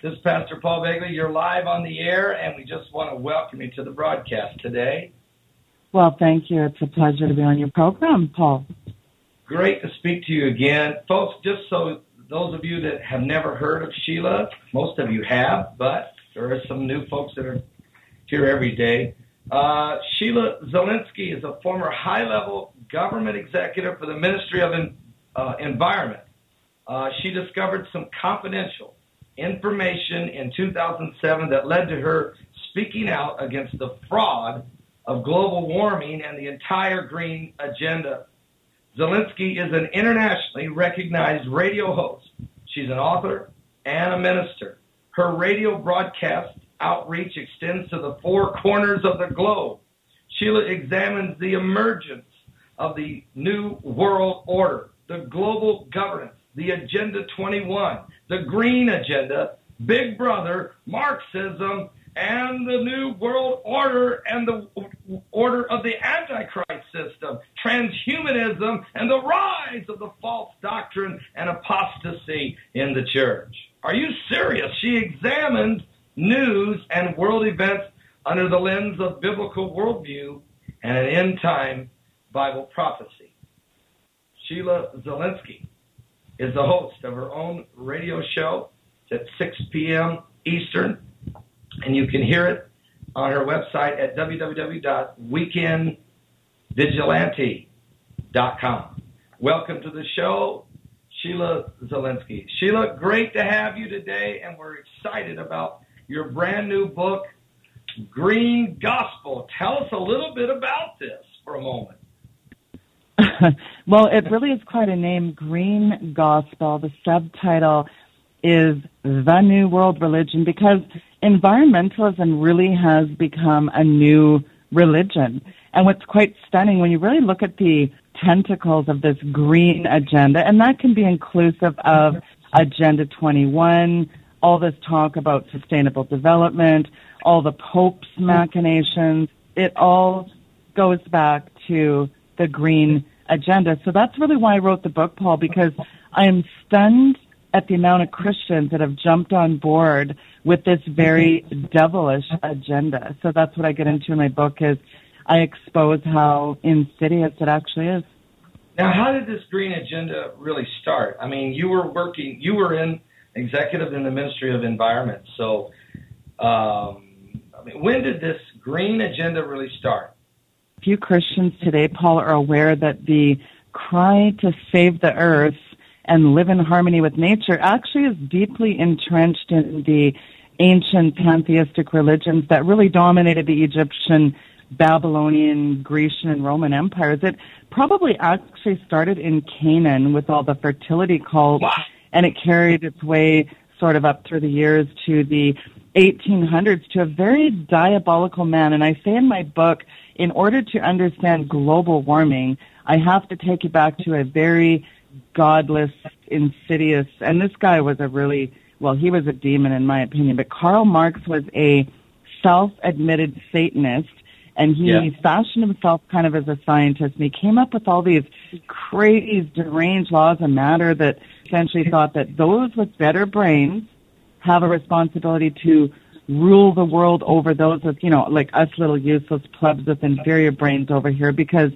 This is Pastor Paul Begley. You're live on the air, and we just want to welcome you to the broadcast today. Well, thank you. It's a pleasure to be on your program, Paul. Great to speak to you again. Folks, just so those of you that have never heard of Sheila, most of you have, but there are some new folks that are here every day. Uh, Sheila Zilinsky is a former high level government executive for the Ministry of uh, Environment. Uh, she discovered some confidential information in 2007 that led to her speaking out against the fraud of global warming and the entire green agenda. Zilinsky is an internationally recognized radio host. She's an author and a minister. Her radio broadcast outreach extends to the four corners of the globe. Sheila examines the emergence of the New World Order, the global governance, the Agenda 21, the Green Agenda, Big Brother, Marxism, and the New World Order and the order of the Antichrist system, transhumanism, and the rise of the false doctrine and apostasy in the church. Are you serious? She examined news and world events under the lens of biblical worldview and an end time Bible prophecy. Sheila Zilinsky is the host of her own radio show. It's at 6 p.m. Eastern, and you can hear it on her website at www.weekendvigilante.com. Welcome to the show, Sheila Zilinsky. Sheila, great to have you today, and we're excited about your brand new book, Green Gospel. Tell us a little bit about this for a moment. well, it really is quite a name, Green Gospel. The subtitle is The New World Religion because environmentalism really has become a new religion. And what's quite stunning when you really look at the tentacles of this green agenda, and that can be inclusive of Agenda 21, all this talk about sustainable development, all the Pope's machinations, it all goes back to the green agenda. So that's really why I wrote the book, Paul, because I am stunned at the amount of Christians that have jumped on board with this very devilish agenda. So that's what I get into in my book is I expose how insidious it actually is. Now, how did this green agenda really start? I mean, you were working, you were in executive in the Ministry of Environment. So, um, I mean, when did this green agenda really start? Few Christians today, Paul, are aware that the cry to save the earth and live in harmony with nature actually is deeply entrenched in the ancient pantheistic religions that really dominated the Egyptian, Babylonian, Grecian, and Roman empires. It probably actually started in Canaan with all the fertility cults, wow. and it carried its way sort of up through the years to the 1800s to a very diabolical man. And I say in my book, in order to understand global warming, I have to take you back to a very godless, insidious, and this guy was a really, well, he was a demon in my opinion, but Karl Marx was a self-admitted Satanist and he yeah. fashioned himself kind of as a scientist and he came up with all these crazy deranged laws of matter that essentially thought that those with better brains have a responsibility to rule the world over those with, you know, like us little useless plebs with inferior brains over here because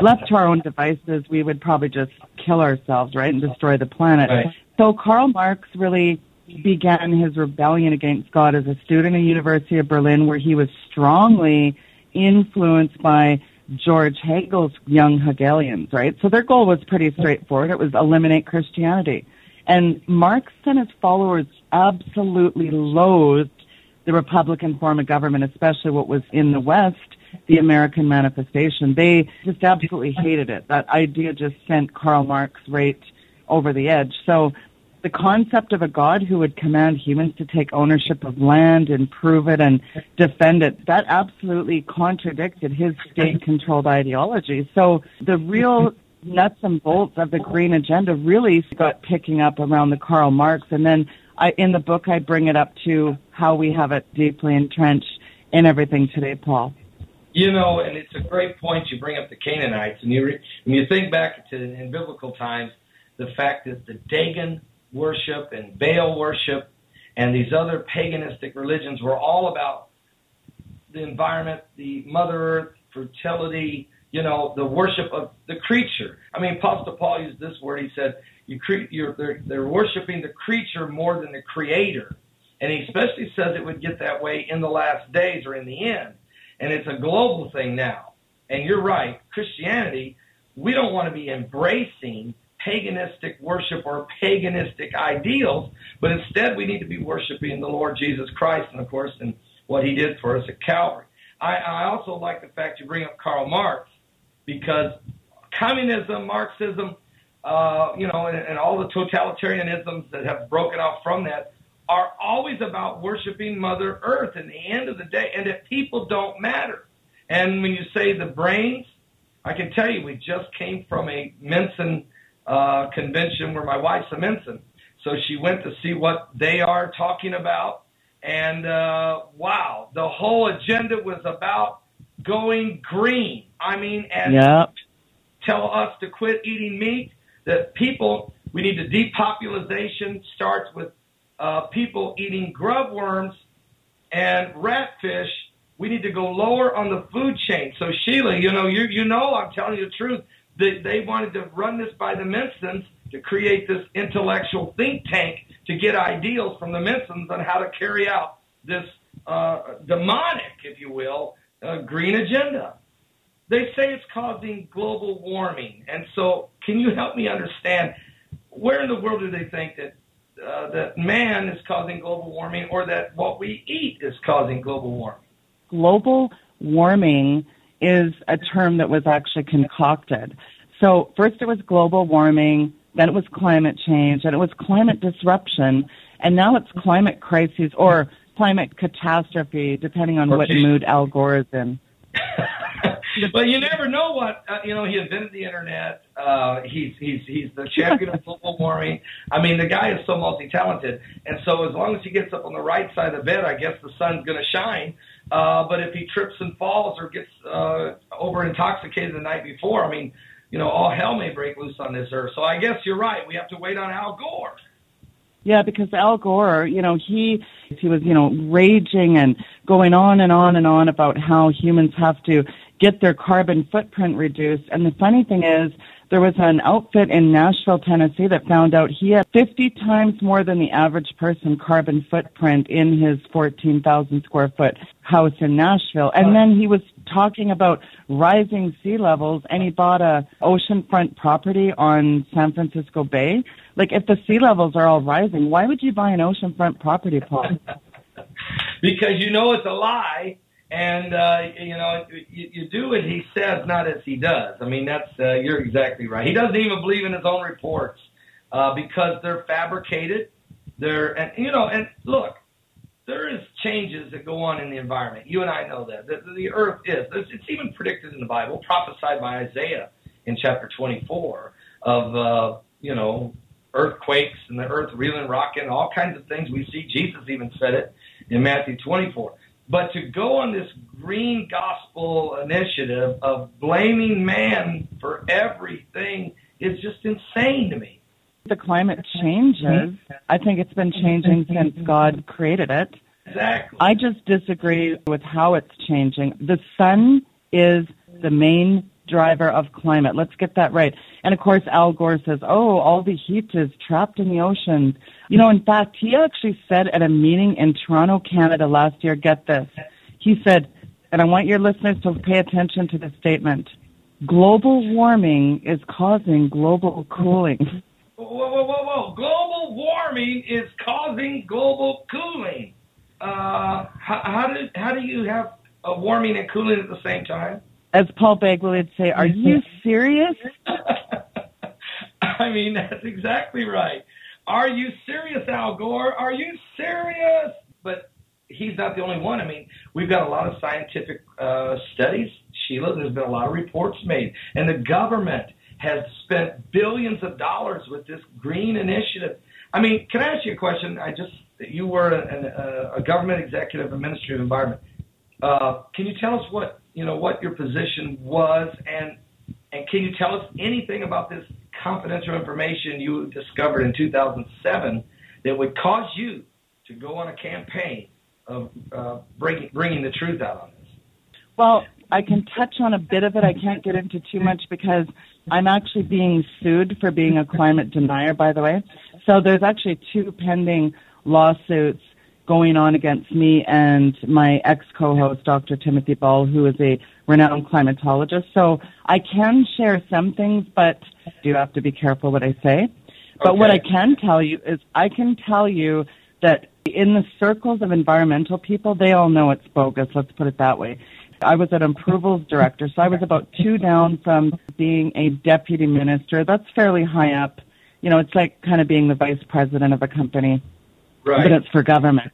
left to our own devices, we would probably just kill ourselves, right, and destroy the planet. Right. So Karl Marx really began his rebellion against God as a student at University of Berlin where he was strongly influenced by George Hegel's young Hegelians, right? So their goal was pretty straightforward. It was eliminate Christianity. And Marx and his followers absolutely loathed the Republican form of government, especially what was in the West, the American manifestation. They just absolutely hated it. That idea just sent Karl Marx right over the edge. So the concept of a God who would command humans to take ownership of land, improve it, and defend it, that absolutely contradicted his state controlled ideology. So the real nuts and bolts of the green agenda really got picking up around the Karl Marx and then I, in the book, I bring it up to how we have it deeply entrenched in everything today, Paul. You know, and it's a great point you bring up the Canaanites, and you re, when you think back to in biblical times, the fact that the Dagon worship and Baal worship, and these other paganistic religions were all about the environment, the Mother Earth, fertility, you know, the worship of the creature. I mean, Apostle Paul used this word. He said, you cre- you're, they're, they're worshiping the creature more than the creator. And he especially says it would get that way in the last days or in the end. And it's a global thing now. And you're right, Christianity, we don't want to be embracing paganistic worship or paganistic ideals, but instead we need to be worshiping the Lord Jesus Christ and, of course, and what he did for us at Calvary. I, I also like the fact you bring up Karl Marx because communism, Marxism, uh, you know, and, and all the totalitarianisms that have broken off from that are always about worshiping Mother Earth in the end of the day, and that people don't matter. And when you say the brains, I can tell you we just came from a Mensa uh, convention where my wife's a Mensa. So she went to see what they are talking about. And uh, wow, the whole agenda was about going green. I mean, and yep. tell us to quit eating meat, that people, we need to depopulation starts with uh, people eating grub worms and ratfish. We need to go lower on the food chain. So Sheila, you know, you you know, I'm telling you the truth. They, they wanted to run this by the Mensans to create this intellectual think tank to get ideals from the Mensans on how to carry out this uh, demonic, if you will, uh, green agenda. They say it's causing global warming. And so, can you help me understand where in the world do they think that uh, that man is causing global warming or that what we eat is causing global warming? Global warming is a term that was actually concocted. So first it was global warming, then it was climate change, and it was climate disruption, and now it's climate crises or climate catastrophe, depending on what mood Al Gore is in. but you never know what uh, you know. He invented the internet. Uh, he's he's he's the champion of global warming. I mean, the guy is so multi-talented, and so as long as he gets up on the right side of the bed, I guess the sun's going to shine. Uh, but if he trips and falls or gets uh, over intoxicated the night before, I mean, you know, all hell may break loose on this earth. So I guess you're right. We have to wait on Al Gore. Yeah, because Al Gore, you know, he he was, you know, raging and going on and on and on about how humans have to get their carbon footprint reduced. And the funny thing is, there was an outfit in Nashville, Tennessee that found out he had 50 times more than the average person carbon footprint in his 14,000 square foot house in Nashville. And then he was talking about rising sea levels and he bought a oceanfront property on San Francisco Bay. Like if the sea levels are all rising, why would you buy an oceanfront property, Paul? because you know it's a lie and uh, you know you, you do what he says, not as he does. I mean, that's uh, you're exactly right. He doesn't even believe in his own reports uh, because they're fabricated. They're and you know and look, there is changes that go on in the environment. You and I know that the, the earth is. It's even predicted in the Bible, prophesied by Isaiah in chapter 24 of uh, you know earthquakes and the earth reeling, rocking, all kinds of things. We see Jesus even said it in Matthew 24. But to go on this green gospel initiative of blaming man for everything is just insane to me. The climate changes. I think it's been changing since God created it. Exactly. I just disagree with how it's changing. The sun is the main driver of climate. Let's get that right. And of course, Al Gore says, oh, all the heat is trapped in the oceans. You know, in fact, he actually said at a meeting in Toronto, Canada last year, get this. He said, and I want your listeners to pay attention to this statement. Global warming is causing global cooling. Whoa, whoa, whoa, whoa. Global warming is causing global cooling. Uh, how, how, do, how do you have a warming and cooling at the same time? as Paul Begley would say, are you serious? I mean, that's exactly right. Are you serious, Al Gore? Are you serious? But he's not the only one. I mean, we've got a lot of scientific uh, studies, Sheila. There's been a lot of reports made, and the government has spent billions of dollars with this green initiative. I mean, can I ask you a question? I just you were an, a, a government executive, a ministry of environment. Uh, can you tell us what you know what your position was, and and can you tell us anything about this confidential information you discovered in 2007 that would cause you to go on a campaign of uh, bringing bringing the truth out on this? Well, I can touch on a bit of it. I can't get into too much because I'm actually being sued for being a climate denier, by the way. So there's actually two pending lawsuits going on against me and my ex co-host, Dr. Timothy Ball, who is a renowned climatologist. So I can share some things, but do have to be careful what I say. But what I can tell you is I can tell you that in the circles of environmental people, they all know it's bogus. Let's put it that way. I was an approvals director, so I was about two down from being a deputy minister. That's fairly high up. You know, it's like kind of being the vice president of a company, Right. but it's for government.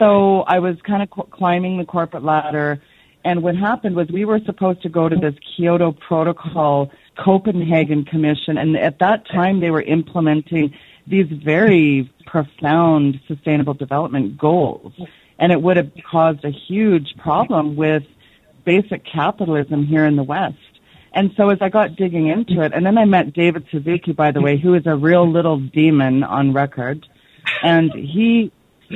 So I was kind of climbing the corporate ladder. And what happened was we were supposed to go to this Kyoto Protocol Copenhagen Commission. And at that time, they were implementing these very profound sustainable development goals. And it would have caused a huge problem with basic capitalism here in the West. And so as I got digging into it, and then I met David Suzuki, by the way, who is a real little demon on record. And he,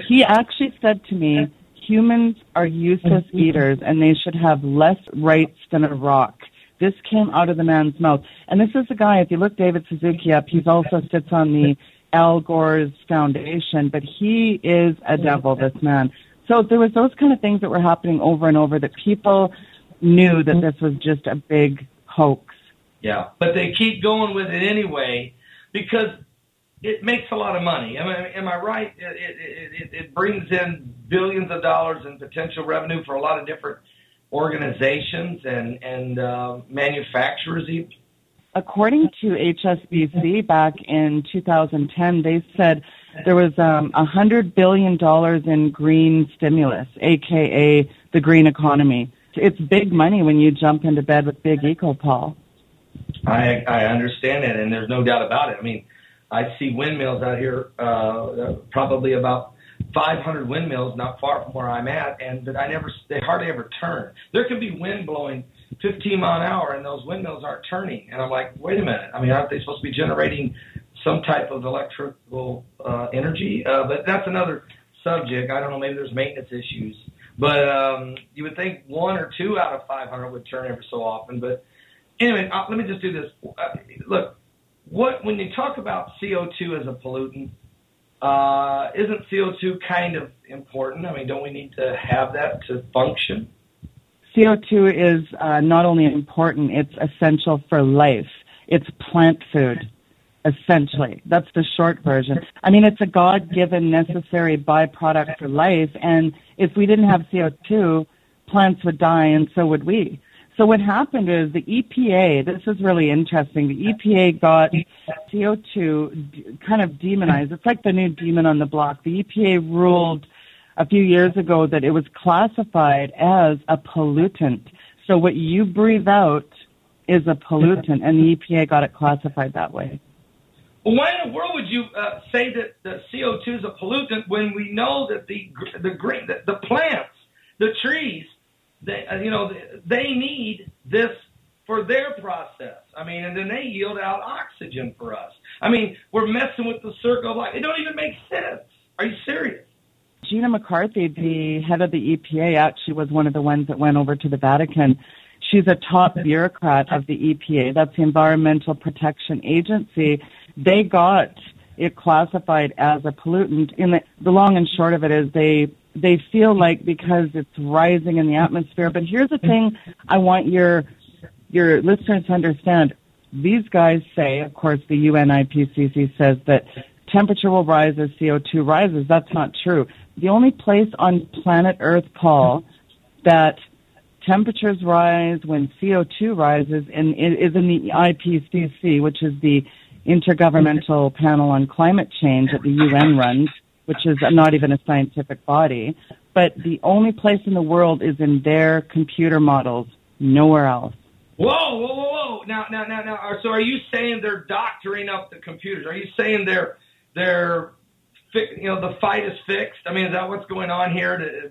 he actually said to me, humans are useless mm-hmm. eaters and they should have less rights than a rock. This came out of the man's mouth. And this is a guy, if you look David Suzuki up, he's also sits on the Al Gore's foundation, but he is a devil, this man. So there was those kind of things that were happening over and over that people knew that this was just a big hoax. Yeah, but they keep going with it anyway because it makes a lot of money. Am I, am I right? It, it, it, it brings in billions of dollars in potential revenue for a lot of different organizations and and uh, manufacturers. Even. According to HSBC back in 2010, they said there was um, a hundred billion dollars in green stimulus, aka the green economy. It's big money when you jump into bed with big eco, Paul. I I understand that, and there's no doubt about it. I mean, I see windmills out here, uh, probably about 500 windmills not far from where I'm at, and but I never they hardly ever turn. There can be wind blowing 15 mile an hour, and those windmills aren't turning. And I'm like, wait a minute. I mean, aren't they supposed to be generating some type of electrical uh, energy? Uh, but that's another subject. I don't know. Maybe there's maintenance issues. But um, you would think one or two out of 500 would turn every so often. But anyway, uh, let me just do this. Uh, look, what when you talk about CO2 as a pollutant, uh, isn't CO2 kind of important? I mean, don't we need to have that to function? CO2 is uh, not only important, it's essential for life. It's plant food, essentially. That's the short version. I mean, it's a God given necessary byproduct for life, and if we didn't have CO2, plants would die, and so would we. So what happened is the EPA, this is really interesting, the EPA got CO2 kind of demonized. It's like the new demon on the block. The EPA ruled a few years ago that it was classified as a pollutant. So what you breathe out is a pollutant, and the EPA got it classified that way. Well, why in the world would you uh, say that the CO2 is a pollutant when we know that the the green the, the plants, the trees, they uh, you know they need this for their process. I mean, and then they yield out oxygen for us. I mean, we're messing with the circle of life. It don't even make sense. Are you serious? Gina McCarthy, the head of the EPA, actually was one of the ones that went over to the Vatican. She's a top bureaucrat of the EPA. That's the Environmental Protection Agency. They got it classified as a pollutant. In the, the long and short of it is they they feel like because it's rising in the atmosphere. But here's the thing: I want your your listeners to understand. These guys say, of course, the UN IPCC says that temperature will rise as CO2 rises. That's not true. The only place on planet Earth, Paul, that temperatures rise when CO2 rises and is in the IPCC, which is the Intergovernmental Panel on Climate Change that the UN runs, which is not even a scientific body. But the only place in the world is in their computer models, nowhere else. Whoa, whoa, whoa, whoa! Now, now, now, now. So, are you saying they're doctoring up the computers? Are you saying they're they're you know the fight is fixed? I mean, is that what's going on here?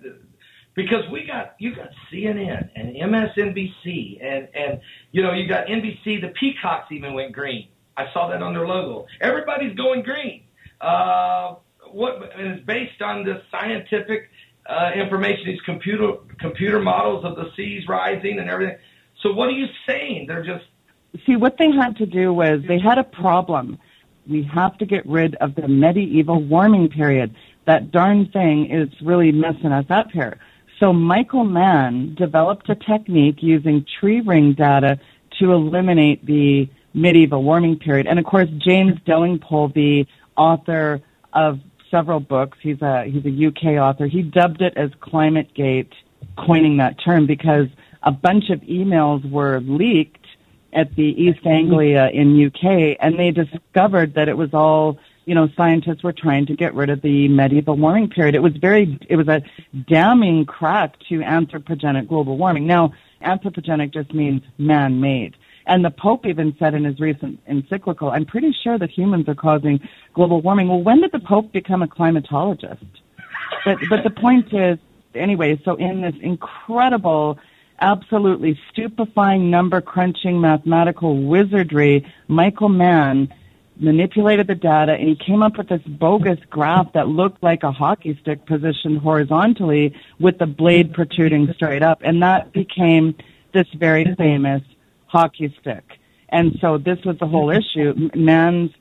Because we got you got CNN and MSNBC and and you know you got NBC. The peacocks even went green. I saw that on their logo. Everybody's going green. Uh, what and it's based on this scientific uh, information, these computer computer models of the seas rising and everything. So what are you saying? They're just see what they had to do was they had a problem. We have to get rid of the medieval warming period. That darn thing is really messing us up here. So Michael Mann developed a technique using tree ring data to eliminate the medieval warming period. And of course, James Delingpole, the author of several books, he's a he's a UK author. He dubbed it as Climate Gate, coining that term because a bunch of emails were leaked at the East Anglia in UK, and they discovered that it was all you know scientists were trying to get rid of the medieval warming period. It was very it was a damning crack to anthropogenic global warming. Now, anthropogenic just means man-made. And the Pope even said in his recent encyclical, I'm pretty sure that humans are causing global warming. Well, when did the Pope become a climatologist? But, but the point is, anyway, so in this incredible, absolutely stupefying number crunching mathematical wizardry, Michael Mann manipulated the data and he came up with this bogus graph that looked like a hockey stick positioned horizontally with the blade protruding straight up. And that became this very famous hockey stick. And so this was the whole issue. Mann's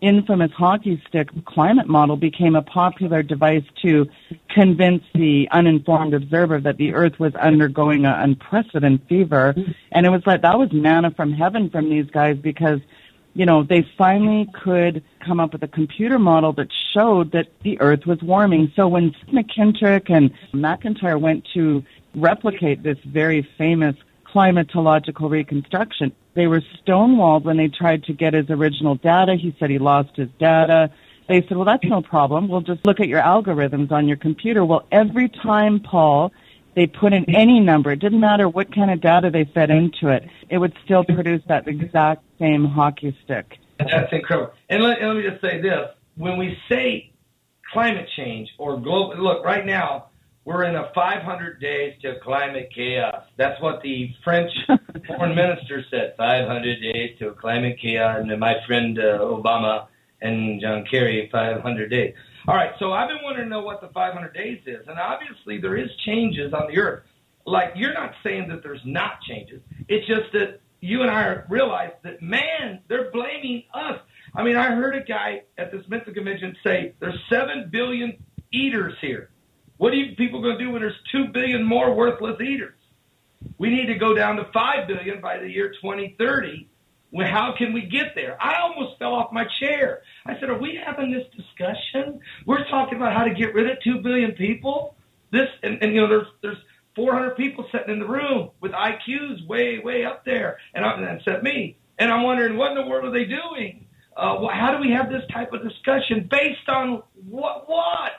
infamous hockey stick climate model became a popular device to convince the uninformed observer that the earth was undergoing an unprecedented fever. And it was like that was manna from heaven from these guys because, you know, they finally could come up with a computer model that showed that the earth was warming. So when McKitrick and McIntyre went to replicate this very famous climatological reconstruction. They were stonewalled when they tried to get his original data. He said he lost his data. They said, well, that's no problem. We'll just look at your algorithms on your computer. Well, every time, Paul, they put in any number, it didn't matter what kind of data they fed into it, it would still produce that exact same hockey stick. That's incredible. And let, let me just say this. When we say climate change or global, look, right now, we're in a 500 days to climate chaos. That's what the French foreign minister said. 500 days to climate chaos. And my friend uh, Obama and John Kerry, 500 days. All right, so I've been wanting to know what the 500 days is, and obviously there is changes on the earth. Like you're not saying that there's not changes. It's just that you and I realize that man, they're blaming us. I mean, I heard a guy at this Mensa convention say there's seven billion eaters here. What are you people going to do when there's two billion more worthless eaters? We need to go down to five billion by the year 2030. Well, how can we get there? I almost fell off my chair. I said, "Are we having this discussion? We're talking about how to get rid of two billion people. This, and, and you know, there's there's 400 people sitting in the room with IQs way way up there, and, I, and except me. And I'm wondering, what in the world are they doing? Uh, how do we have this type of discussion based on what? What?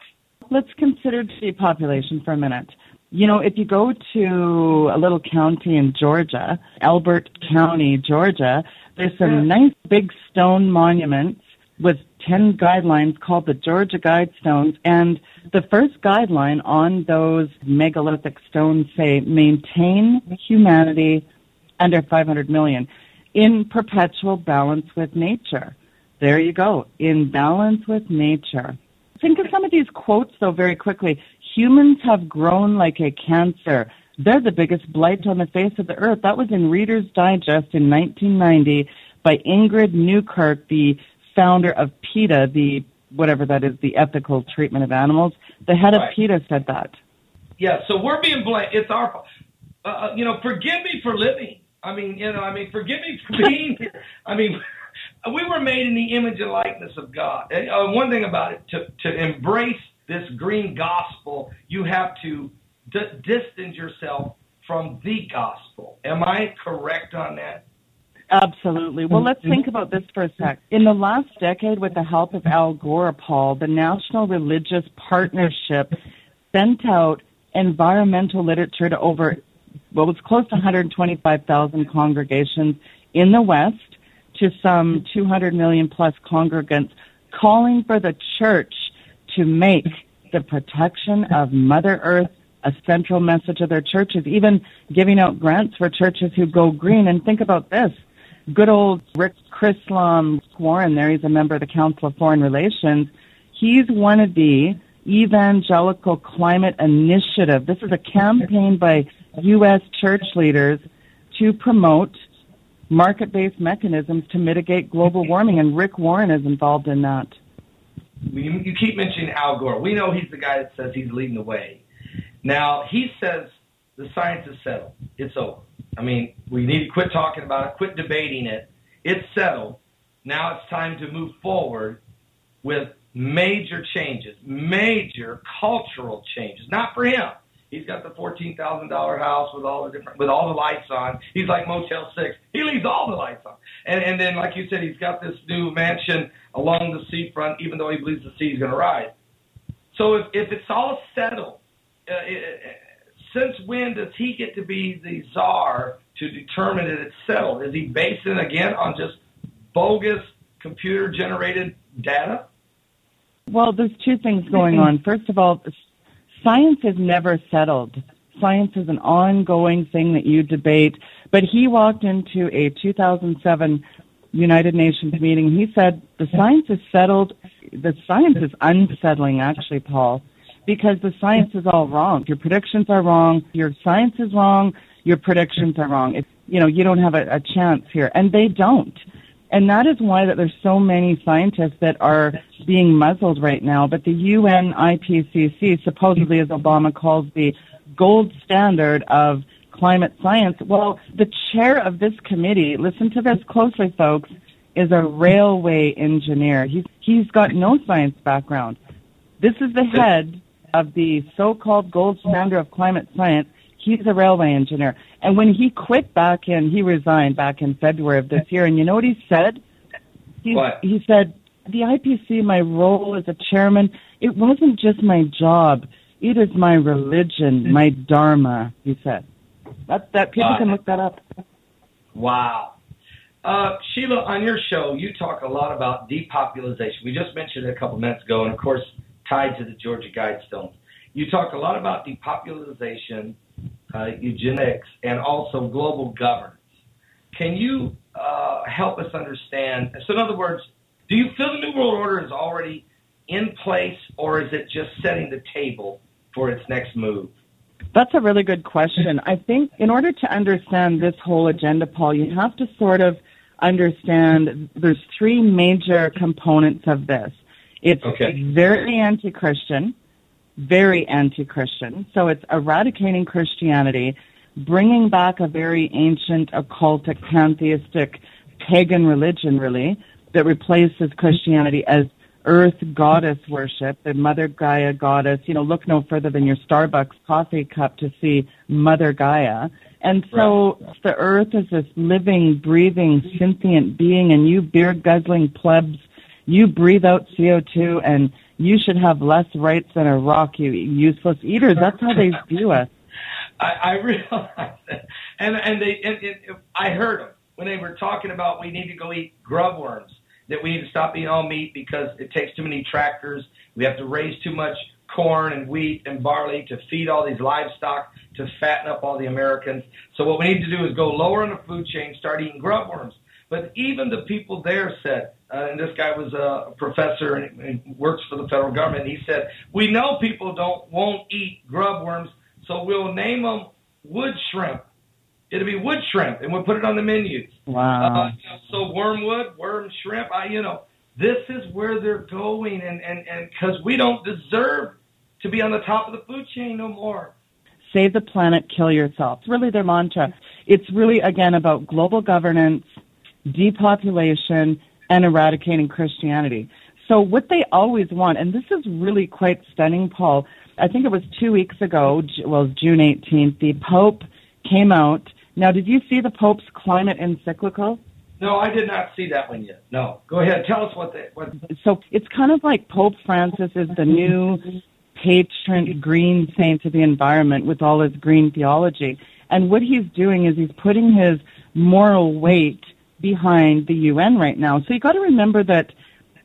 Let's consider depopulation for a minute. You know, if you go to a little county in Georgia, Elbert County, Georgia, there's some nice big stone monuments with 10 guidelines called the Georgia Guidestones. And the first guideline on those megalithic stones say maintain humanity under 500 million in perpetual balance with nature. There you go, in balance with nature think of some of these quotes though very quickly. Humans have grown like a cancer. They're the biggest blight on the face of the earth. That was in Reader's Digest in 1990 by Ingrid Newkirk, the founder of PETA, the whatever that is, the ethical treatment of animals. The head right. of PETA said that. Yeah, so we're being blamed. It's our, uh, uh, you know, forgive me for living. I mean, you know, I mean, forgive me for being here. I mean, we were made in the image and likeness of God. And, uh, one thing about it, to, to embrace this green gospel, you have to d- distance yourself from the gospel. Am I correct on that? Absolutely. Well, let's think about this for a sec. In the last decade, with the help of Al Gore, Paul, the National Religious Partnership sent out environmental literature to over, well, it was close to 125,000 congregations in the West to some 200 million plus congregants calling for the church to make the protection of Mother Earth a central message of their churches, even giving out grants for churches who go green. And think about this. Good old Rick Chrislam Warren there, he's a member of the Council of Foreign Relations. He's one of the Evangelical Climate Initiative. This is a campaign by U.S. church leaders to promote market-based mechanisms to mitigate global warming, and Rick Warren is involved in that. You keep mentioning Al Gore. We know he's the guy that says he's leading the way. Now he says the science is settled. It's over. I mean, we need to quit talking about it, quit debating it. It's settled. Now it's time to move forward with major changes, major cultural changes. Not for him. He's got the fourteen thousand dollar house with all the different with all the lights on. He's like Motel Six. He leaves all the lights on. And and then like you said, he's got this new mansion along the seafront, even though he believes the sea is going to rise. So if if it's all settled, uh, it, since when does he get to be the czar to determine that it's settled? Is he basing it again on just bogus computer generated data? Well, there's two things going on. First of all, science is never settled. Science is an ongoing thing that you debate. But he walked into a 2007 United Nations meeting. He said the science is settled. The science is unsettling, actually, Paul, because the science is all wrong. Your predictions are wrong. Your science is wrong. Your predictions are wrong. It's, you know, you don't have a, a chance here, and they don't. And that is why that there's so many scientists that are being muzzled right now. But the UN IPCC, supposedly as Obama calls the gold standard of climate science, well, the chair of this committee, listen to this closely, folks, is a railway engineer. He's, he's got no science background. This is the head of the so-called gold standard of climate science. He's a railway engineer. And when he quit back in, he resigned back in February of this year. And you know what he said? He, what? He said, the IPC, my role as a chairman, it wasn't just my job. It is my religion, my dharma, he said. That, that people can look that up. Wow. Uh, Sheila, on your show, you talk a lot about depopulation. We just mentioned it a couple minutes ago, and of course, tied to the Georgia Guidestones. You talk a lot about depopulation uh, eugenics, and also global governance. Can you uh, help us understand? So, in other words, do you feel the New World Order is already in place, or is it just setting the table for its next move? That's a really good question. I think in order to understand this whole agenda, Paul, you have to sort of understand there's three major components of this. It's okay. very anti-Christian very anti-Christian. So it's eradicating Christianity, bringing back a very ancient, occultic, pantheistic, pagan religion, really, that replaces Christianity as earth goddess worship, the Mother Gaia goddess. You know, look no further than your Starbucks coffee cup to see Mother Gaia. And so right. the earth is this living, breathing, sentient being, and you beer guzzling plebs, you breathe out CO2 and you should have less rights than a rock, you useless eaters. That's how they view us. I, I realize that. And, and they, and, and I heard them when they were talking about we need to go eat grub worms, that we need to stop eating all meat because it takes too many tractors. We have to raise too much corn and wheat and barley to feed all these livestock to fatten up all the Americans. So what we need to do is go lower in the food chain, start eating grub worms. But even the people there said, uh, and this guy was a professor and, and works for the federal government. He said, "We know people don't won't eat grub worms, so we'll name them wood shrimp. It'll be wood shrimp, and we'll put it on the menus. Wow. Uh, so wormwood, worm shrimp. I, you know, this is where they're going, and and and because we don't deserve to be on the top of the food chain no more." Save the planet, kill yourself. It's really their mantra. It's really again about global governance depopulation, and eradicating Christianity. So what they always want, and this is really quite stunning, Paul. I think it was two weeks ago, well, June 18th, the Pope came out. Now, did you see the Pope's climate encyclical? No, I did not see that one yet. No. Go ahead. Tell us what they. What... So it's kind of like Pope Francis is the new patron green saint of the environment with all his green theology. And what he's doing is he's putting his moral weight behind the UN right now. So you got to remember that,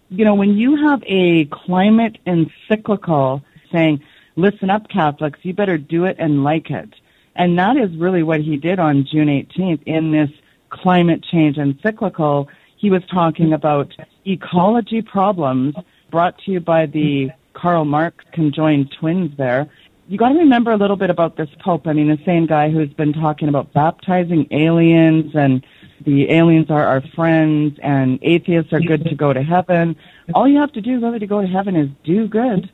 you know, when you have a climate encyclical saying, listen up, Catholics, you better do it and like it. And that is really what he did on June 18th in this climate change encyclical. He was talking about ecology problems brought to you by the Karl Marx conjoined twins there. You got to remember a little bit about this Pope. I mean, the same guy who's been talking about baptizing aliens and the aliens are our friends and atheists are good to go to heaven. All you have to do really to go to heaven is do good.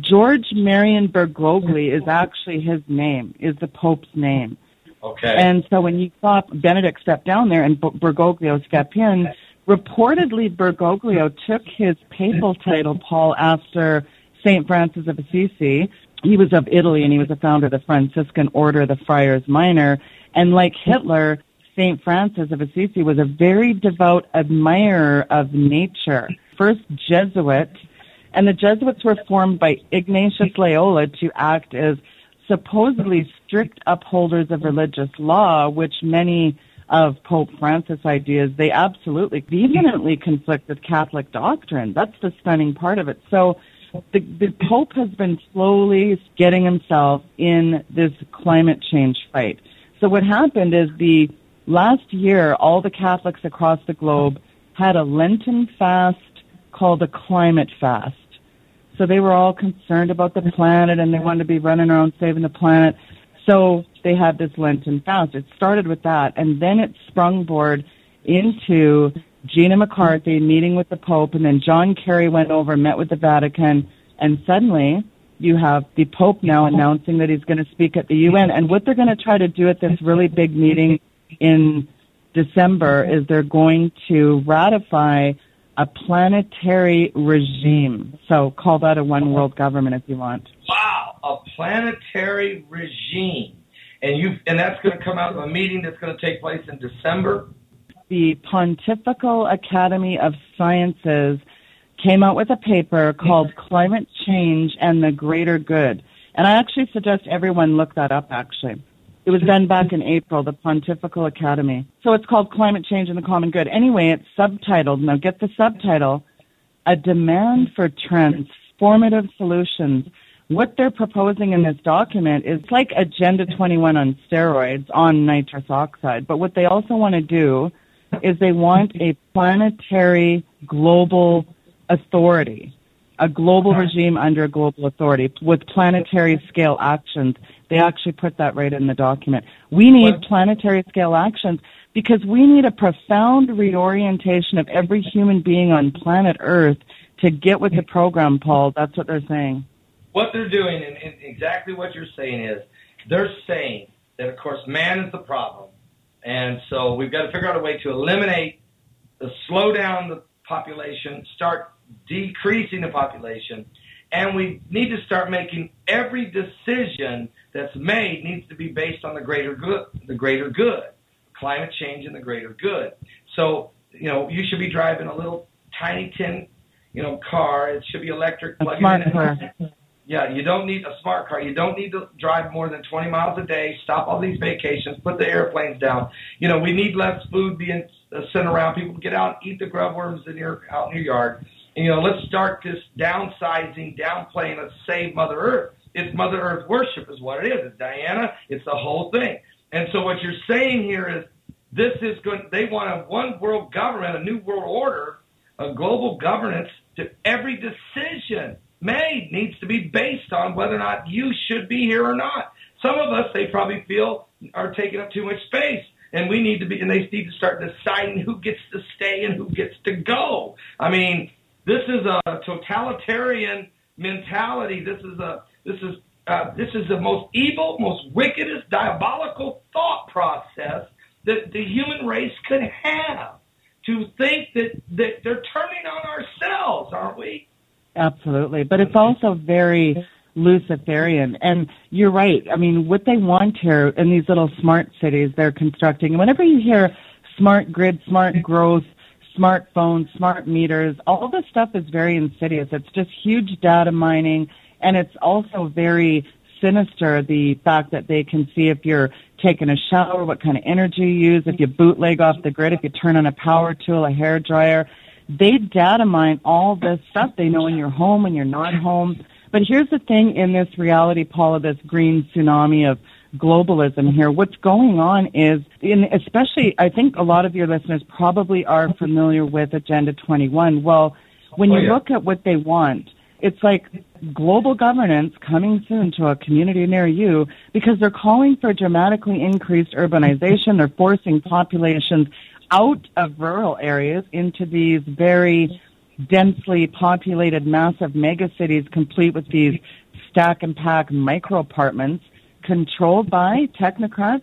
George Marion Bergoglio is actually his name, is the Pope's name. Okay. And so when you saw Benedict step down there and Bergoglio step in, reportedly Bergoglio took his papal title, Paul, after St. Francis of Assisi. He was of Italy and he was a founder of the Franciscan Order of the Friars Minor. And like Hitler, St. Francis of Assisi was a very devout admirer of nature. First Jesuit, and the Jesuits were formed by Ignatius Loyola to act as supposedly strict upholders of religious law, which many of Pope Francis' ideas, they absolutely vehemently conflict with Catholic doctrine. That's the stunning part of it. So the, the Pope has been slowly getting himself in this climate change fight. So what happened is the last year, all the Catholics across the globe had a Lenten fast called a climate fast. So they were all concerned about the planet and they wanted to be running around saving the planet. So they had this Lenten fast. It started with that and then it sprung board into Gina McCarthy meeting with the Pope and then John Kerry went over, and met with the Vatican and suddenly you have the Pope now announcing that he's going to speak at the UN and what they're going to try to do at this really big meeting in December is they're going to ratify a planetary regime. So call that a one world government if you want. Wow, a planetary regime. And you and that's going to come out of a meeting that's going to take place in December. The Pontifical Academy of Sciences came out with a paper called Climate Change and the Greater Good. And I actually suggest everyone look that up actually. It was done back in April, the Pontifical Academy. So it's called Climate Change and the Common Good. Anyway, it's subtitled, now get the subtitle, A Demand for Transformative Solutions. What they're proposing in this document is like Agenda 21 on steroids on nitrous oxide. But what they also want to do is they want a planetary global authority a global regime under a global authority with planetary scale actions. They actually put that right in the document. We need planetary scale actions because we need a profound reorientation of every human being on planet Earth to get with the program, Paul. That's what they're saying. What they're doing, and, and exactly what you're saying is, they're saying that, of course, man is the problem. And so we've got to figure out a way to eliminate, the slow down the population, start decreasing the population, and we need to start making every decision that's made needs to be based on the greater good, the greater good, climate change and the greater good. So, you know, you should be driving a little tiny tin, you know, car. It should be electric. Plug smart in. car. Yeah, you don't need a smart car. You don't need to drive more than 20 miles a day. Stop all these vacations. Put the airplanes down. You know, we need less food being uh, sent around. People get out and eat the grub worms in your out in your yard you know, let's start this downsizing, downplaying, let's save Mother Earth. It's Mother Earth worship is what it is. It's Diana. It's the whole thing. And so what you're saying here is this is going, they want a one world government, a new world order, a global governance to every decision made needs to be based on whether or not you should be here or not. Some of us, they probably feel are taking up too much space and we need to be, and they need to start deciding who gets to stay and who gets to go. I mean, this is a totalitarian mentality. This is a this is uh, this is the most evil, most wickedest, diabolical thought process that the human race could have. To think that that they're turning on ourselves, aren't we? Absolutely, but it's also very Luciferian. And you're right. I mean, what they want here in these little smart cities they're constructing, and whenever you hear smart grid, smart growth, smartphones, smart meters, all this stuff is very insidious. It's just huge data mining and it's also very sinister the fact that they can see if you're taking a shower, what kind of energy you use, if you bootleg off the grid, if you turn on a power tool, a hair dryer. They data mine all this stuff. They know when you're home, when you're not home. But here's the thing in this reality, Paul, of this green tsunami of globalism here. What's going on is, in, especially, I think a lot of your listeners probably are familiar with Agenda 21. Well, When Oh, you yeah. look at what they want, it's like global governance coming soon to a community near you because they're calling for dramatically increased urbanization. They're forcing populations out of rural areas into these very densely populated, massive megacities, complete with these stack and pack micro apartments controlled by technocrats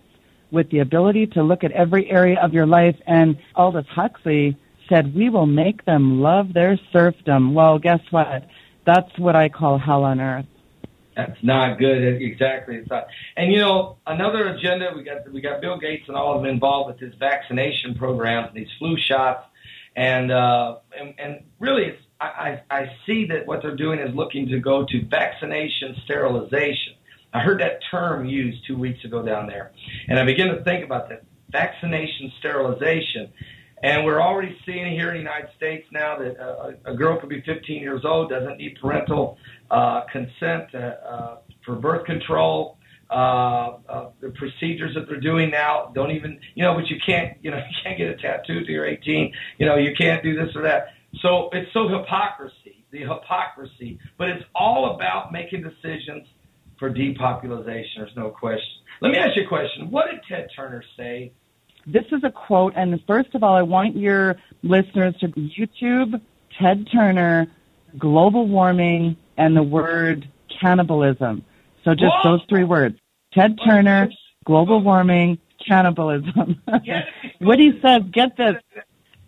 with the ability to look at every area of your life. And Aldous Huxley said, we will make them love their serfdom. Well, guess what? That's what I call hell on earth. That's not good. Exactly. It's not. And you know, another agenda we got we got Bill Gates and all of them involved with this vaccination programs, these flu shots, and uh, and, and really, it's, I, I I see that what they're doing is looking to go to vaccination sterilization. I heard that term used two weeks ago down there, and I began to think about that vaccination sterilization. And we're already seeing here in the United States now that uh, a a girl could be 15 years old, doesn't need parental uh, consent uh, uh, for birth control. Uh, uh, the procedures that they're doing now don't even, you know, but you can't, you know, you can't get a tattoo till you're 18. You know, you can't do this or that. So it's so hypocrisy, the hypocrisy. But it's all about making decisions for depopulation. There's no question. Let me ask you a question. What did Ted Turner say This is a quote, and first of all, I want your listeners to be YouTube Ted Turner, global warming, and the word cannibalism. So just those three words. Ted Turner, global warming, cannibalism. what he says, get this.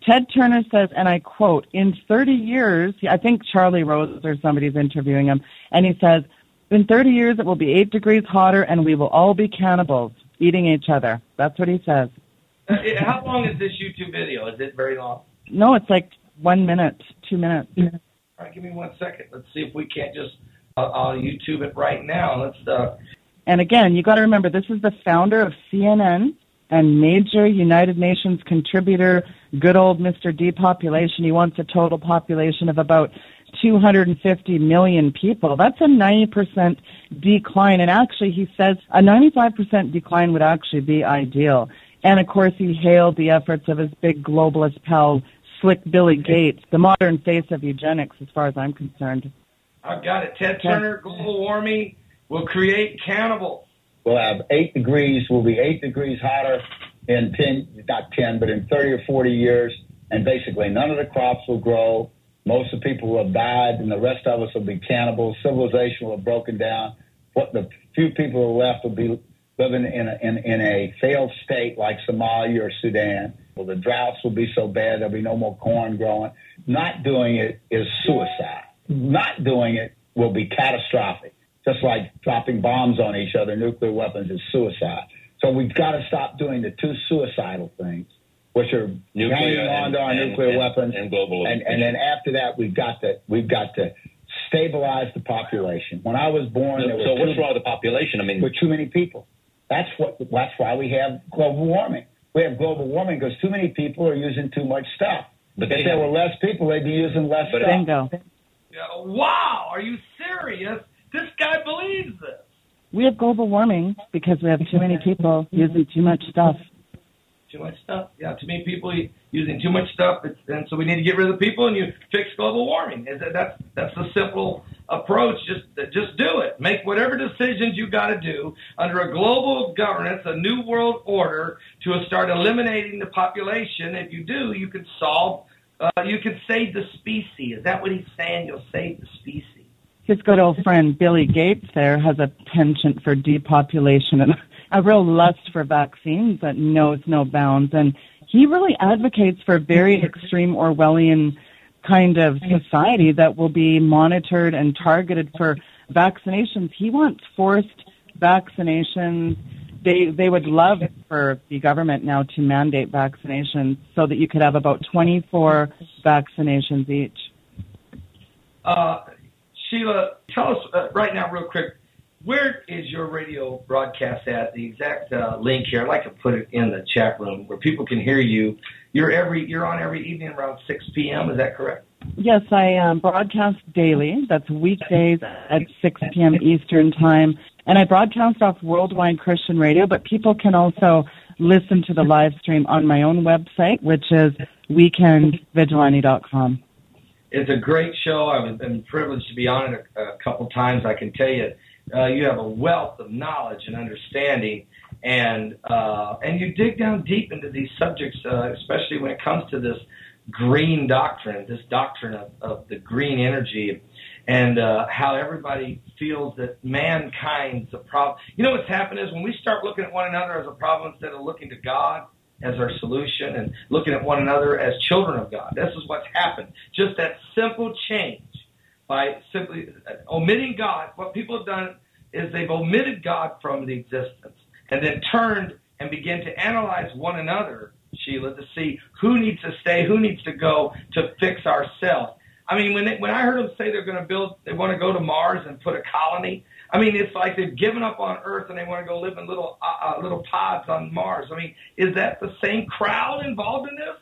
Ted Turner says, and I quote, in 30 years, I think Charlie Rose or somebody's interviewing him, and he says, in 30 years it will be 8 degrees hotter and we will all be cannibals, eating each other. That's what he says. Uh, How long is this YouTube video? Is it very long? No, it's like one minute, two minutes. All right, give me one second. Let's see if we can't just uh, I'll YouTube it right now. Let's. Uh, And again, you got to remember, this is the founder of CNN and major United Nations contributor, good old Mr. Depopulation. He wants a total population of about 250 million people. That's a 90% decline. And actually, he says a 95% decline would actually be ideal. And of course, he hailed the efforts of his big globalist pal, Slick Billy Gates, the modern face of eugenics, as far as I'm concerned. I've got it. Ted Turner, global warming will create cannibals. We'll have eight degrees. We'll be eight degrees hotter in ten, not ten, but in thirty or forty years. And basically, none of the crops will grow. Most of the people will have died, and the rest of us will be cannibals. Civilization will have broken down. What the few people who are left will be living in a, in, in a failed state like Somalia or Sudan. Well, the droughts will be so bad there'll be no more corn growing. Not doing it is suicide. Not doing it will be catastrophic. Just like dropping bombs on each other, nuclear weapons is suicide. So we've got to stop doing the two suicidal things, which are Nuclear hanging on and- to our and- nuclear and- weapons and global and, and then after that, we've got to we've got to stabilize the population. When I was born, So, was so what's wrong with the population? I mean, with too many people. That's what. That's why we have global warming. We have global warming because too many people are using too much stuff. But if there were less people, they'd be using less But- stuff. Bingo. Wow, are you serious? This guy believes this. We have global warming because we have too many people using too much stuff. Too much stuff. Yeah, too many people using too much stuff, it's, and so we need to get rid of the people, and you fix global warming. That's that's the simple approach? Just just do it. Make whatever decisions you got to do under a global governance, a new world order, to start eliminating the population. If you do, you could solve. Uh, you could save the species. Is that what he's saying? You'll save the species. His good old friend Billy Gates there has a penchant for depopulation and a real lust for vaccines that knows no bounds. And he really advocates for a very extreme Orwellian kind of society that will be monitored and targeted for vaccinations. He wants forced vaccinations. They they would love for the government now to mandate vaccinations so that you could have about 24 vaccinations each. Uh, Sheila, tell us uh, right now, real quick, where is your radio broadcast at? The exact uh, link here. I'd like to put it in the chat room where people can hear you. You're every you're on every evening around 6 p.m. Is that correct? Yes, I um, broadcast daily. That's weekdays at 6 p.m. Eastern Time. And I broadcast off Worldwide Christian Radio, but people can also listen to the live stream on my own website, which is weekendvigilante.com. it's a great show. I've been privileged to be on it a, a couple times. I can tell you, uh, you have a wealth of knowledge and understanding, and uh, and you dig down deep into these subjects, uh, especially when it comes to this green doctrine, this doctrine of, of the green energy, and uh, how everybody feels that mankind's a problem. You know what's happened is when we start looking at one another as a problem instead of looking to God as our solution and looking at one another as children of God. This is what's happened. Just that simple change by simply omitting God. What people have done is they've omitted God from the existence and then turned and began to analyze one another, Sheila, to see who needs to stay, who needs to go to fix ourselves. I mean, when they, when I heard them say they're going to build, they want to go to Mars and put a colony. I mean, it's like they've given up on Earth and they want to go live in little uh, uh, little pods on Mars. I mean, is that the same crowd involved in this?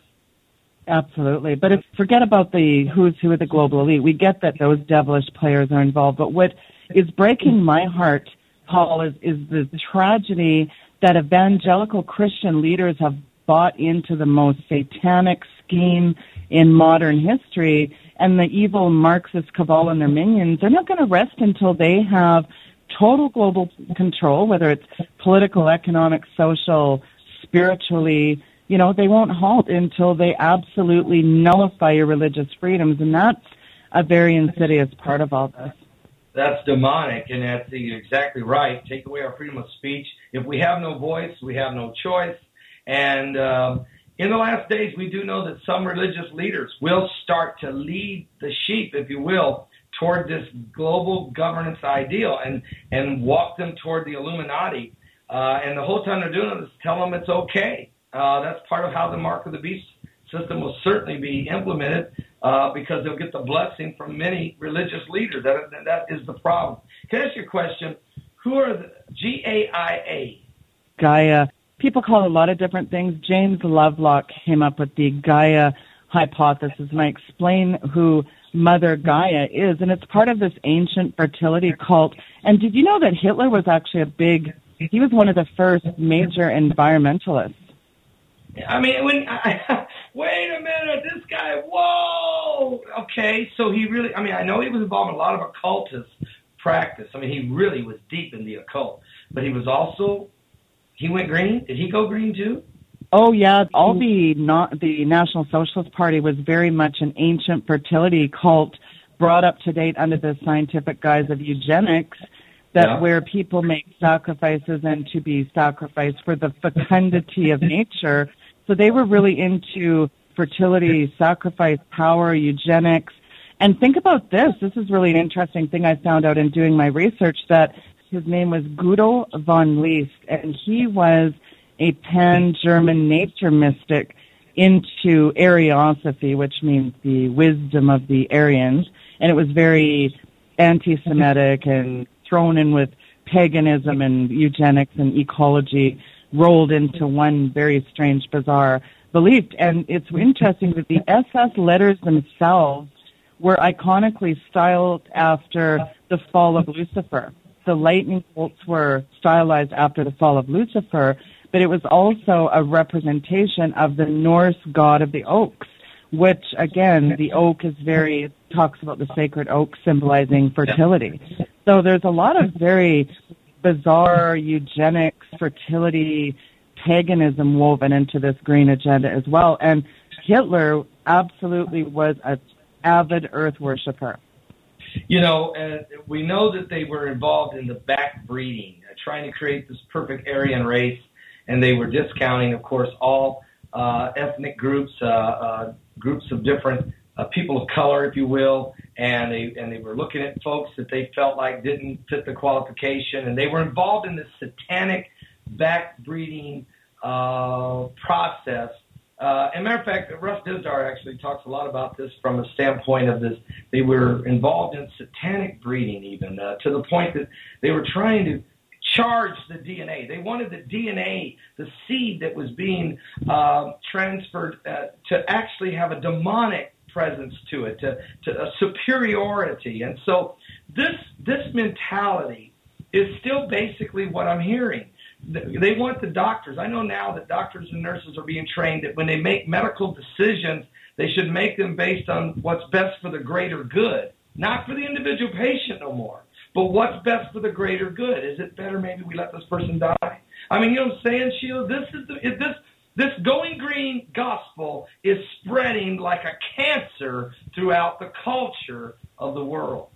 Absolutely. But if, forget about the who's who of the global elite. We get that those devilish players are involved. But what is breaking my heart, Paul, is, is the tragedy that evangelical Christian leaders have bought into the most satanic scheme in modern history and the evil Marxist cabal and their minions, they're not going to rest until they have total global control, whether it's political, economic, social, spiritually. You know, they won't halt until they absolutely nullify your religious freedoms, and that's a very insidious part of all this. That's demonic, and that's exactly right. Take away our freedom of speech. If we have no voice, we have no choice. And um, in the last days, we do know that some religious leaders will start to lead the sheep, if you will, toward this global governance ideal and, and walk them toward the Illuminati. Uh, and the whole time they're doing it is tell them it's okay. Uh, that's part of how the mark of the beast system will certainly be implemented uh, because they'll get the blessing from many religious leaders. That, that is the problem. Can I ask you a question? Who are the G-A-I-A? Gaia people call it a lot of different things. James Lovelock came up with the Gaia hypothesis, and I explain who Mother Gaia is, and it's part of this ancient fertility cult. And did you know that Hitler was actually a big, he was one of the first major environmentalists? I mean, when I, wait a minute, this guy, whoa, okay, so he really, I mean, I know he was involved in a lot of occultist practice. I mean, he really was deep in the occult, but he was also he went green. Did he go green too? Oh yeah, all the not the National Socialist Party was very much an ancient fertility cult brought up to date under the scientific guise of eugenics that yeah. where people make sacrifices and to be sacrificed for the fecundity of nature. So they were really into fertility, sacrifice, power, eugenics. And think about this. This is really an interesting thing I found out in doing my research that his name was Guido von List, and he was a pan-German nature mystic into Ariosophy, which means the wisdom of the Aryans, and it was very anti-Semitic and thrown in with paganism and eugenics and ecology rolled into one very strange, bizarre belief. And it's interesting that the SS letters themselves were iconically styled after the fall of Lucifer the lightning bolts were stylized after the fall of Lucifer, but it was also a representation of the Norse god of the oaks, which again, the oak is very, talks about the sacred oak symbolizing fertility. So there's a lot of very bizarre eugenics, fertility, paganism woven into this green agenda as well. And Hitler absolutely was an avid earth worshiper you know, uh, we know that they were involved in the back breeding, uh, trying to create this perfect Aryan race, and they were discounting, of course, all uh, ethnic groups, uh, uh, groups of different uh, people of color, if you will, and they and they were looking at folks that they felt like didn't fit the qualification, and they were involved in this satanic back breeding uh, process uh, and matter of fact, Russ Dizdar actually talks a lot about this from a standpoint of this. They were involved in satanic breeding, even uh, to the point that they were trying to charge the DNA. They wanted the DNA, the seed that was being uh, transferred, uh, to actually have a demonic presence to it, to, to a superiority. And so this this mentality is still basically what I'm hearing they want the doctors. I know now that doctors and nurses are being trained that when they make medical decisions, they should make them based on what's best for the greater good, not for the individual patient no more, but what's best for the greater good. Is it better maybe we let this person die? I mean, you know what I'm saying, Sheila? This is the, is this this going green gospel is spreading like a cancer throughout the culture of the world.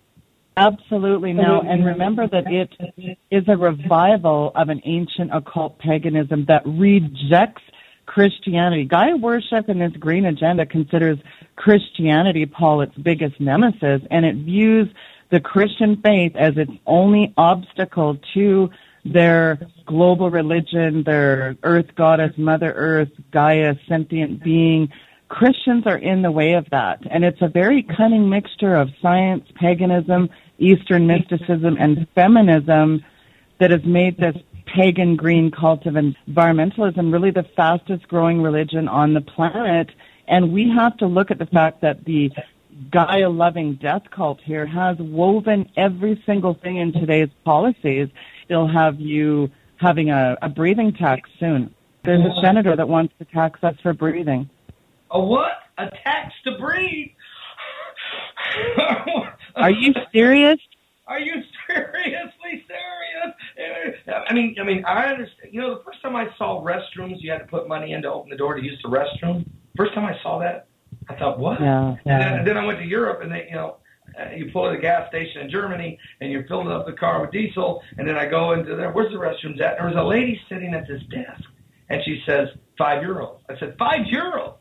Absolutely no. And remember that it is a revival of an ancient occult paganism that rejects Christianity. Gaia worship and this green agenda considers Christianity, Paul, its biggest nemesis, and it views the Christian faith as its only obstacle to their global religion, their earth goddess, Mother Earth, Gaia, sentient being. Christians are in the way of that. And it's a very cunning mixture of science, paganism, Eastern mysticism, and feminism that has made this pagan green cult of environmentalism really the fastest growing religion on the planet. And we have to look at the fact that the Gaia loving death cult here has woven every single thing in today's policies. They'll have you having a, a breathing tax soon. There's a senator that wants to tax us for breathing. A what? A tax to breathe? Are you serious? Are you seriously serious? I mean, I mean, I understand. You know, the first time I saw restrooms, you had to put money in to open the door to use the restroom. First time I saw that, I thought, what? Yeah. yeah. And, then, and then I went to Europe, and they, you know, Uh, you pull at a gas station in Germany, and you're filling up the car with diesel. And then I go into there. Where's the restrooms at? And there was a lady sitting at this desk, and she says, five euros. I said, five euros,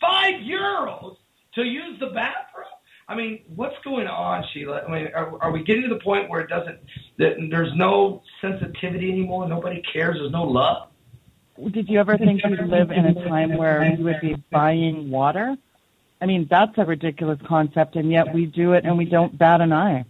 five euros to use the bathroom. I mean, what's going on, Sheila? I mean, are, are we getting to the point where it doesn't, that there's no sensitivity anymore? Nobody cares. There's no love. Did you ever think you'd live in a time where you would be buying water? I mean, that's a ridiculous concept, and yet we do it and we don't bat an eye.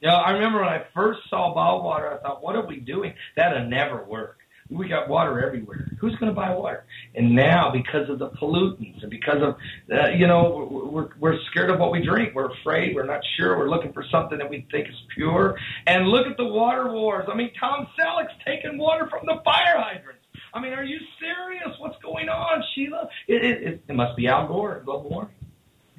Yeah, I remember when I first saw bottled water, I thought, what are we doing? That'll never work. We got water everywhere. Who's going to buy water? And now, because of the pollutants and because of, uh, you know, we're, we're scared of what we drink. We're afraid. We're not sure. We're looking for something that we think is pure. And look at the water wars. I mean, Tom Selleck's taking water from the fire hydrants. I mean, are you serious? What's going on, Sheila? It, it, it must be Al Gore, global warming.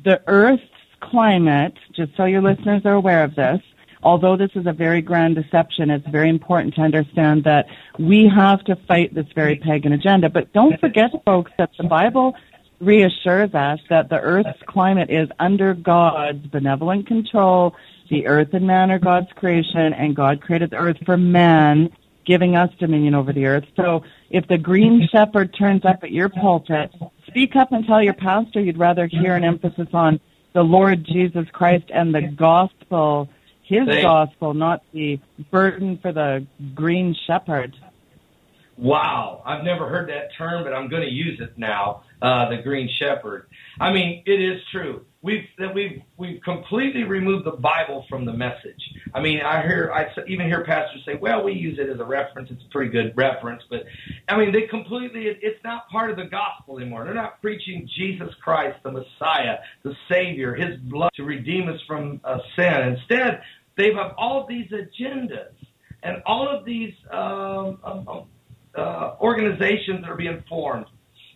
The Earth's climate, just so your listeners are aware of this, although this is a very grand deception, it's very important to understand that we have to fight this very pagan agenda. But don't forget, folks, that the Bible reassures us that the Earth's climate is under God's benevolent control. The earth and man are God's creation, and God created the earth for man, giving us dominion over the earth. So if the green shepherd turns up at your pulpit, speak up and tell your pastor you'd rather hear an emphasis on the Lord Jesus Christ and the gospel his Thanks. gospel, not the burden for the green shepherd. Wow, I've never heard that term, but I'm going to use it now. Uh, the green shepherd. I mean, it is true. We've that we've we've completely removed the Bible from the message. I mean, I hear I even hear pastors say, "Well, we use it as a reference. It's a pretty good reference," but I mean, they completely it, it's not part of the gospel anymore. They're not preaching Jesus Christ, the Messiah, the Savior, His blood to redeem us from uh, sin. Instead, they have all these agendas and all of these um, um, um, uh, organizations that are being formed.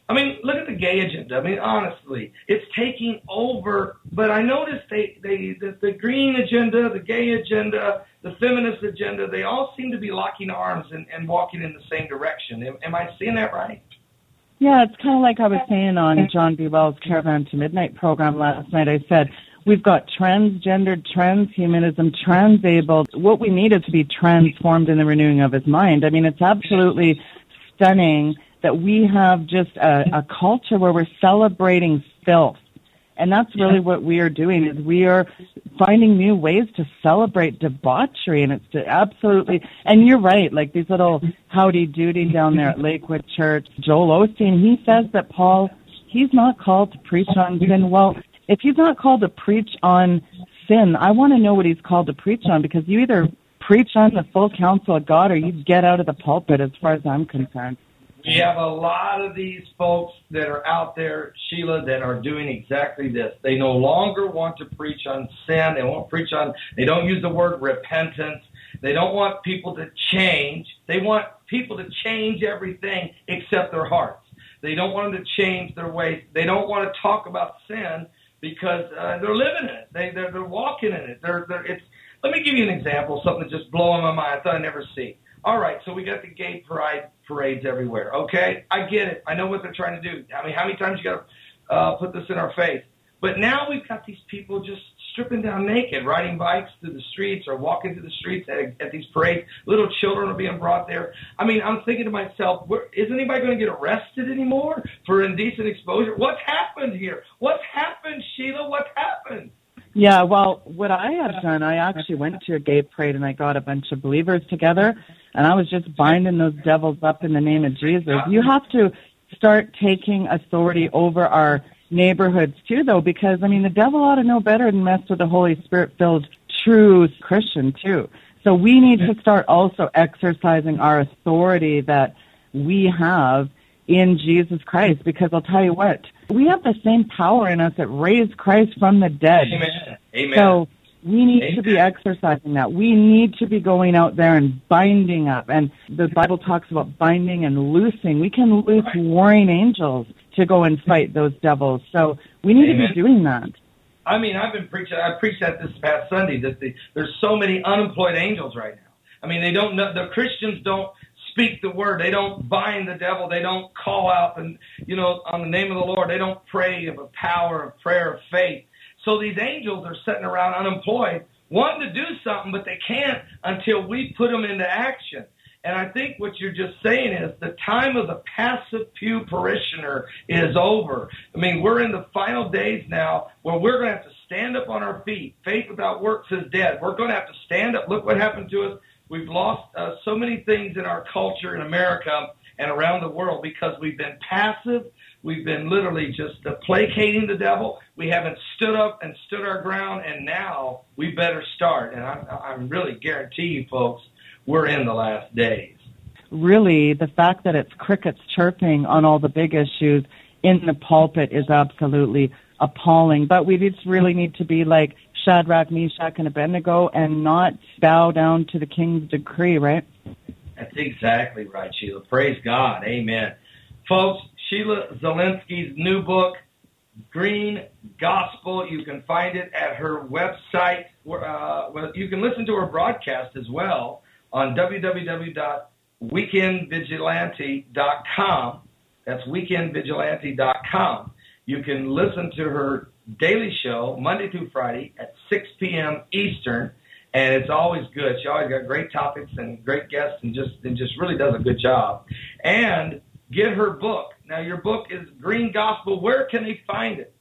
I mean, look at the gay agenda. I mean, honestly, it's taking over. But I noticed they, they the, the green agenda, the gay agenda, the feminist agenda, they all seem to be locking arms and, and walking in the same direction. Am, am I seeing that right? Yeah, it's kind of like I was saying on John B. Wells' Caravan to Midnight program last night. I said We've got transgendered, transhumanism, transabled. What we need is to be transformed in the renewing of his mind. I mean, it's absolutely stunning that we have just a, a culture where we're celebrating filth. And that's really what we are doing is we are finding new ways to celebrate debauchery and it's absolutely and you're right, like these little howdy doody down there at Lakewood Church. Joel Osteen, he says that Paul he's not called to preach on sin. Well, if he's not called to preach on sin, I want to know what he's called to preach on because you either preach on the full counsel of God or you get out of the pulpit as far as I'm concerned. We have a lot of these folks that are out there, Sheila, that are doing exactly this. They no longer want to preach on sin. They won't preach on, they don't use the word repentance. They don't want people to change. They want people to change everything except their hearts. They don't want them to change their ways. They don't want to talk about sin because uh, they're living in it. They they're, they're walking in it. They're, they're it's. Let me give you an example. Something that's just blowing my mind. I thought I'd never see. All right, so we got the gay pride parades everywhere. Okay, I get it. I know what they're trying to do. I mean, how many times you got to uh, put this in our face? But now we've got these people just stripping down naked, riding bikes through the streets or walking through the streets at, at these parades. Little children are being brought there. I mean, I'm thinking to myself, where, is anybody going to get arrested anymore for indecent exposure? What's happened here? What's happened, Sheila? What's happened? Yeah, well, what I have done, I actually went to a gay parade and I got a bunch of believers together and I was just binding those devils up in the name of Jesus. You have to start taking authority over our neighborhoods too, though, because I mean, the devil ought to know better than mess with the Holy Spirit filled true Christian too. So we need to start also exercising our authority that we have in Jesus Christ, because I'll tell you what, we have the same power in us that raised Christ from the dead. Amen. Amen. So we need Amen. to be exercising that. We need to be going out there and binding up. And the Bible talks about binding and loosing. We can loose Right. warring angels to go and fight those devils. So we need to be doing that. I mean, I've been preaching. I preached that this past Sunday that the, there's so many unemployed angels right now. I mean, they don't know the Christians don't speak the word. They don't bind the devil. They don't call out and you know on the name of the Lord. They don't pray of a power of prayer of faith. So these angels are sitting around unemployed, wanting to do something, but they can't until we put them into action. And I think what you're just saying is the time of the passive pew parishioner is over. I mean, we're in the final days now where we're going to have to stand up on our feet. Faith without works is dead. We're going to have to stand up. Look what happened to us. We've lost uh, so many things in our culture in America and around the world because we've been passive. We've been literally just uh, placating the devil. We haven't stood up and stood our ground, and now we better start. And I'm, I'm really guarantee you, folks, we're in the last days. Really, the fact that it's crickets chirping on all the big issues in the pulpit is absolutely appalling. But we just really need to be like Shadrach, Meshach, and Abednego and not bow down to the king's decree, right? That's exactly right, Sheila. Praise God. Amen. Folks, Sheila Zilinsky's new book, Green Gospel, you can find it at her website. Uh, well, you can listen to her broadcast as well on www.weekendvigilante.com. That's weekendvigilante.com. You can listen to her daily show Monday through Friday at 6 p.m. Eastern, and it's always good. She always got great topics and great guests, and just and just really does a good job. And get her book. Now, your book is Green Gospel. Where can they find it?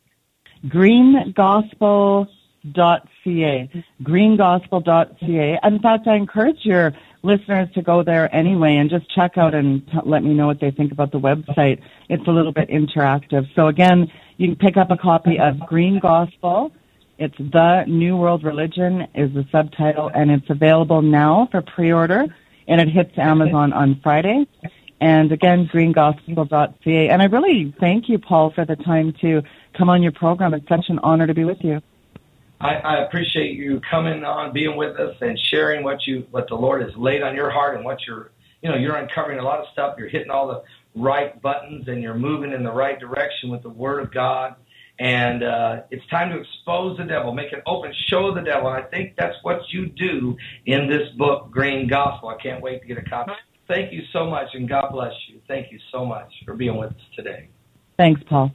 greengospel.ca. Greengospel.ca. In fact, I encourage your listeners to go there anyway and just check out and t- let me know what they think about the website. It's a little bit interactive. So again, you can pick up a copy of Green Gospel. It's The New World Religion is the subtitle and it's available now for pre-order and it hits Amazon on Friday. And again, greengospel.ca. And I really thank you, Paul, for the time to come on your program. It's such an honor to be with you. I, I appreciate you coming on, being with us, and sharing what you what the Lord has laid on your heart and what you're you know you're uncovering a lot of stuff. You're hitting all the right buttons and you're moving in the right direction with the Word of God. And uh, it's time to expose the devil, make it open, show the devil. And I think that's what you do in this book, Green Gospel. I can't wait to get a copy. Thank you so much, and God bless you. Thank you so much for being with us today. Thanks, Paul.